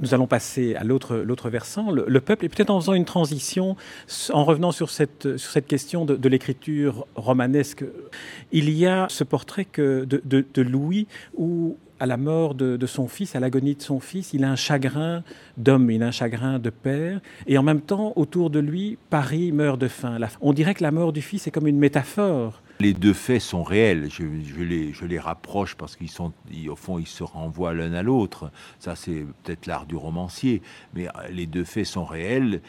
Nous allons passer à l'autre, versant, le, le peuple, et peut-être en faisant une transition, en revenant sur cette, question de, l'écriture romanesque. Il y a ce portrait de, Louis où, à la mort de, son fils, à l'agonie de son fils, il a un chagrin d'homme, il a un chagrin de père, et en même temps, autour de lui, Paris meurt de faim. On dirait que la mort du fils est comme une métaphore les deux faits sont réels. Je, les, je les, rapproche parce qu'ils sont, au fond, ils se renvoient l'un à l'autre. Ça, c'est peut-être l'art du romancier. Mais les deux faits sont réels.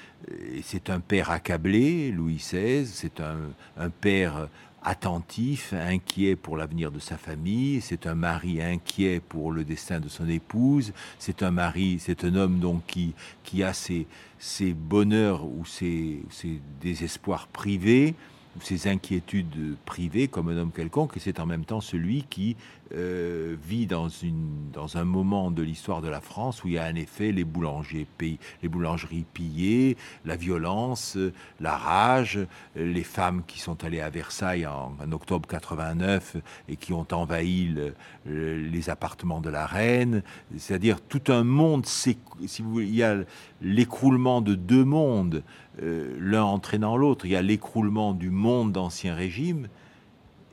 C'est un père accablé, Louis XVI. C'est un, un père attentif, inquiet pour l'avenir de sa famille, c'est un mari inquiet pour le destin de son épouse, c'est un mari, c'est un homme donc qui, qui a ses, ses bonheurs ou ses, ses désespoirs privés, ses inquiétudes privées comme un homme quelconque, et c'est en même temps celui qui euh, vit dans, une, dans un moment de l'histoire de la France où il y a en effet les, boulangers, les boulangeries pillées, la violence, la rage, les femmes qui sont allées à Versailles en, octobre 89 et qui ont envahi le, le, les appartements de la reine, c'est-à-dire tout un monde, si vous voulez, il y a l'écroulement de deux mondes, euh, l'un entraînant l'autre, il y a l'écroulement du monde d'Ancien Régime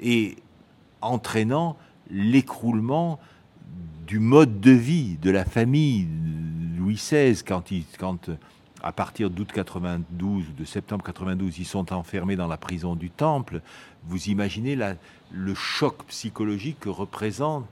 et entraînant l'écroulement du mode de vie de la famille Louis XVI quand, il, quand à partir d'août 92 de septembre 92 ils sont enfermés dans la prison du Temple. Vous imaginez le choc psychologique que représente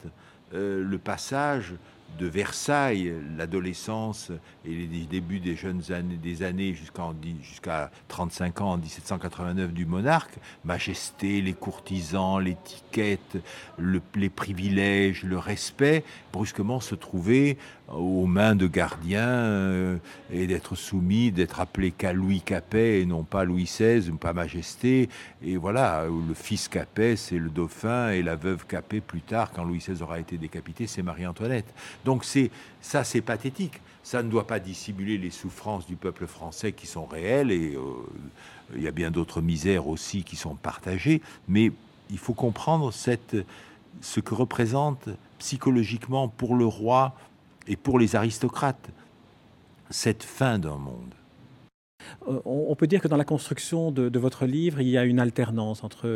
euh, le passage de Versailles, l'adolescence et les débuts des jeunes années, des années jusqu'à jusqu'à 35 ans en 1789 du monarque, majesté, les courtisans, l'étiquette, le, les privilèges, le respect, brusquement se trouver aux mains de gardiens euh, et d'être soumis, d'être appelé qu'à Louis Capet et non pas Louis XVI, pas Majesté. Et voilà, le fils Capet, c'est le dauphin, et la veuve Capet, plus tard, quand Louis XVI aura été décapité, c'est Marie-Antoinette. Donc c'est ça, c'est pathétique. Ça ne doit pas dissimuler les souffrances du peuple français qui sont réelles, et euh, il y a bien d'autres misères aussi qui sont partagées, mais il faut comprendre ce que représente psychologiquement pour le roi, et pour les aristocrates, cette fin d'un monde. Euh, on peut dire que dans la construction de, de, votre livre, il y a une alternance entre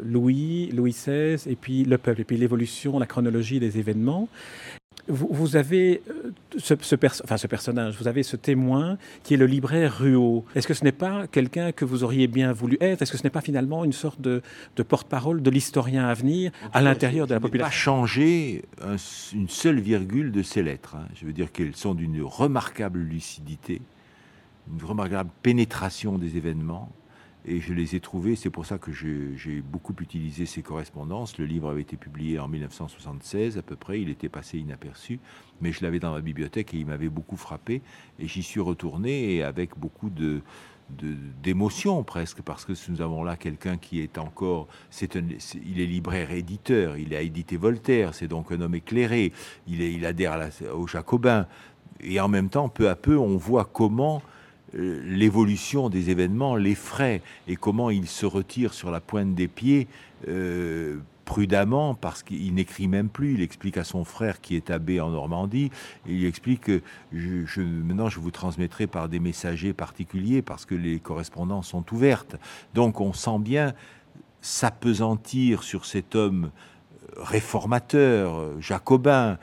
Louis, Louis XVI et puis le peuple, et puis l'évolution, la chronologie des événements. Vous, vous avez euh, ce, ce, perso enfin, ce, personnage, vous avez ce témoin qui est le libraire Ruot. Est-ce que ce n'est pas quelqu'un que vous auriez bien voulu être? Est-ce que ce n'est pas finalement une sorte de, porte-parole de l'historien à venir à l'intérieur de la population? pas changer un, une seule virgule de ces lettres. Hein. Je veux dire qu'elles sont d'une remarquable lucidité, une remarquable pénétration des événements et je les ai trouvés. C'est pour ça que j'ai beaucoup utilisé ces correspondances. Le livre avait été publié en 1976 à peu près. Il était passé inaperçu, mais je l'avais dans ma bibliothèque et il m'avait beaucoup frappé. Et j'y suis retourné et avec beaucoup de d'émotion presque parce que nous avons là quelqu'un qui est encore il est libraire éditeur il a édité Voltaire c'est donc un homme éclairé il adhère aux Jacobins et en même temps peu à peu on voit comment l'évolution des événements l'effraie et comment il se retire sur la pointe des pieds euh, prudemment parce qu'il n'écrit même plus. Il explique à son frère qui est abbé en Normandie. il explique que je, maintenant je vous transmettrai par des messagers particuliers parce que les correspondances sont ouvertes. Donc on sent bien s'apesantir sur cet homme réformateur, jacobin,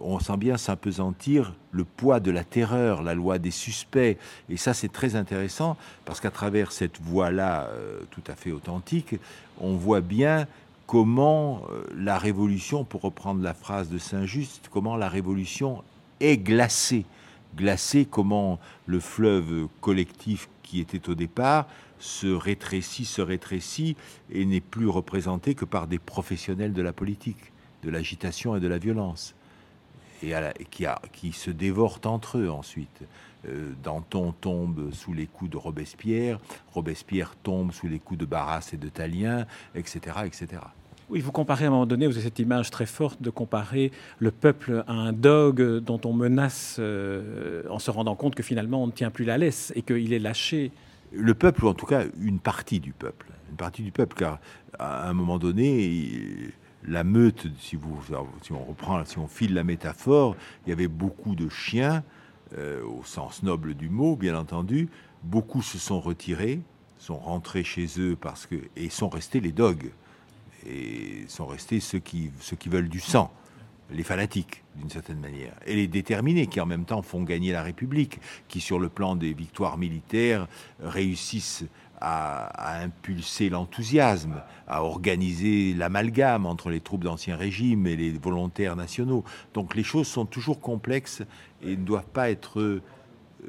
on sent bien s'apesantir le poids de la terreur, la loi des suspects. Et ça, c'est très intéressant parce qu'à travers cette voie-là, euh, tout à fait authentique, on voit bien comment euh, la révolution, pour reprendre la phrase de Saint-Just, comment la révolution est glacée. Glacée, comment le fleuve collectif qui était au départ se rétrécit, se rétrécit et n'est plus représenté que par des professionnels de la politique, de l'agitation et de la violence et, la, et qui, a, qui, se dévorent entre eux ensuite. Euh, Danton tombe sous les coups de Robespierre, Robespierre tombe sous les coups de Barras et de Talien, etc., etc. Oui, vous comparez à un moment donné, vous avez cette image très forte de comparer le peuple à un dog dont on menace euh, en se rendant compte que finalement on ne tient plus la laisse et qu'il est lâché. Le peuple, ou en tout cas une partie du peuple. Une partie du peuple, car à un moment donné, la meute, si, on reprend, si on file la métaphore, il y avait beaucoup de chiens, euh, au sens noble du mot, bien entendu. Beaucoup se sont retirés, sont rentrés chez eux parce que, et sont restés les dogs et sont restés ceux qui, ceux qui veulent du sang, les fanatiques d'une certaine manière, et les déterminés qui en même temps font gagner la République, qui sur le plan des victoires militaires réussissent à, impulser l'enthousiasme, à organiser l'amalgame entre les troupes d'Ancien Régime et les volontaires nationaux. Donc les choses sont toujours complexes et ne doivent pas être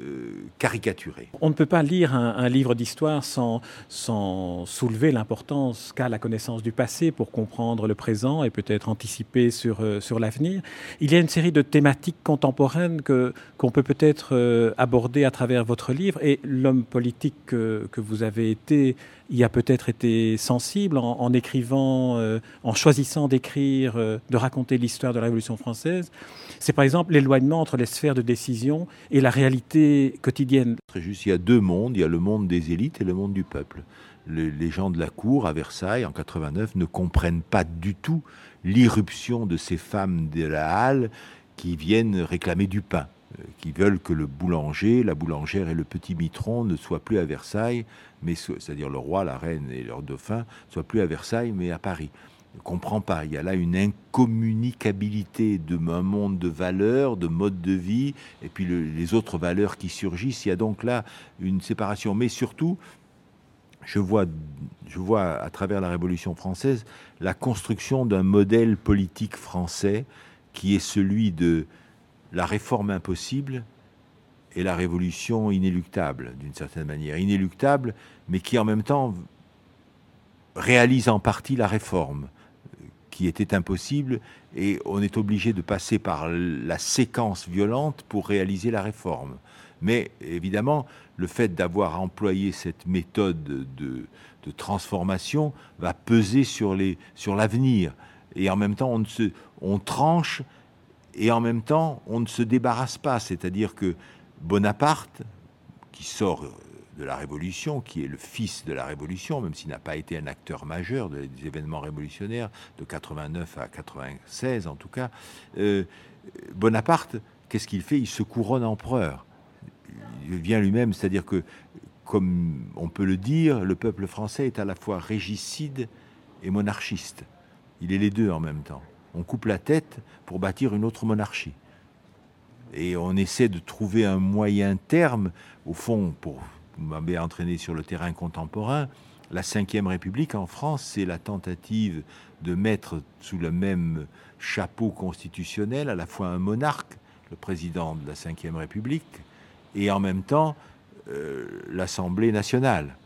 euh, caricaturé. On ne peut pas lire un, livre d'histoire sans, sans soulever l'importance qu'a la connaissance du passé pour comprendre le présent et peut-être anticiper sur, euh, sur l'avenir. Il y a une série de thématiques contemporaines que, qu'on peut peut-être euh, aborder à travers votre livre et l'homme politique que, que vous avez été y a peut-être été sensible en, en écrivant, en choisissant d'écrire, de raconter l'histoire de la Révolution française. C'est par exemple l'éloignement entre les sphères de décision et la réalité quotidienne. Très juste, il y a deux mondes, il y a le monde des élites et le monde du peuple. les gens de la cour à Versailles en 89 ne comprennent pas du tout l'irruption de ces femmes de la halle qui viennent réclamer du pain, euh, qui veulent que le boulanger, la boulangère et le petit mitron ne soient plus à Versailles, mais c'est-à-dire le roi, la reine et leur dauphin, soient plus à Versailles mais à Paris comprend pas. Il y a là une incommunicabilité de un monde de valeurs, de modes de vie, et puis les autres valeurs qui surgissent. Il y a donc là une séparation. Mais surtout, je vois, je vois à travers la Révolution française la construction d'un modèle politique français qui est celui de la réforme impossible et la révolution inéluctable, d'une certaine manière. Inéluctable, mais qui en même temps réalise en partie la réforme qui était impossible et on est obligé de passer par la séquence violente pour réaliser la réforme. Mais évidemment, le fait d'avoir employé cette méthode de, transformation va peser sur l'avenir. Sur et en même temps, on, se, on tranche et en même temps, on ne se débarrasse pas. C'est-à-dire que Bonaparte, qui sort de la Révolution, qui est le fils de la Révolution, même s'il n'a pas été un acteur majeur des événements révolutionnaires de 89 à 96 en tout cas, euh, Bonaparte, qu'est-ce qu'il fait? Il se couronne empereur. Il vient lui-même, c'est-à-dire que, comme on peut le dire, le peuple français est à la fois régicide et monarchiste. Il est les deux en même temps. On coupe la tête pour bâtir une autre monarchie. Et on essaie de trouver un moyen terme, au fond, pour m'avez entraîné sur le terrain contemporain, la Ve République en France, c'est la tentative de mettre sous le même chapeau constitutionnel à la fois un monarque, le président de la Ve République, et en même temps euh, l'Assemblée nationale,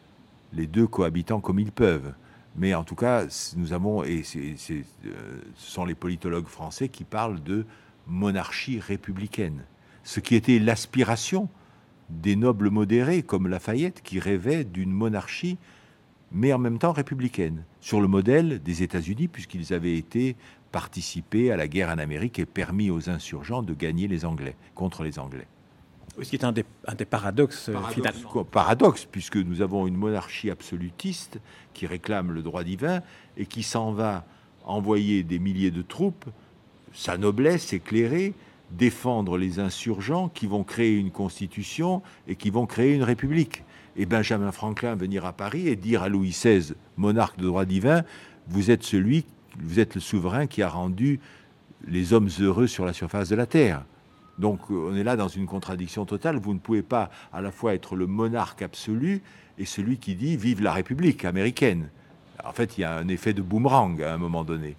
les deux cohabitant comme ils peuvent. Mais en tout cas, nous avons, et euh, ce sont les politologues français qui parlent de monarchie républicaine, ce qui était l'aspiration des nobles modérés comme Lafayette qui rêvaient d'une monarchie, mais en même temps républicaine, sur le modèle des États-Unis, puisqu'ils avaient été participés à la guerre en Amérique et permis aux insurgents de gagner les Anglais, contre les Anglais. Ce qui est un des, paradoxes, euh, paradoxe, puisque nous avons une monarchie absolutiste qui réclame le droit divin et qui s'en va envoyer des milliers de troupes, sa noblesse éclairée, défendre les insurgents qui vont créer une constitution et qui vont créer une république. Et Benjamin Franklin venir à Paris et dire à Louis XVI, monarque de droit divin, vous êtes celui, vous êtes le souverain qui a rendu les hommes heureux sur la surface de la terre. Donc on est là dans une contradiction totale. Vous ne pouvez pas à la fois être le monarque absolu et celui qui dit vive la République américaine. En fait, il y a un effet de boomerang à un moment donné.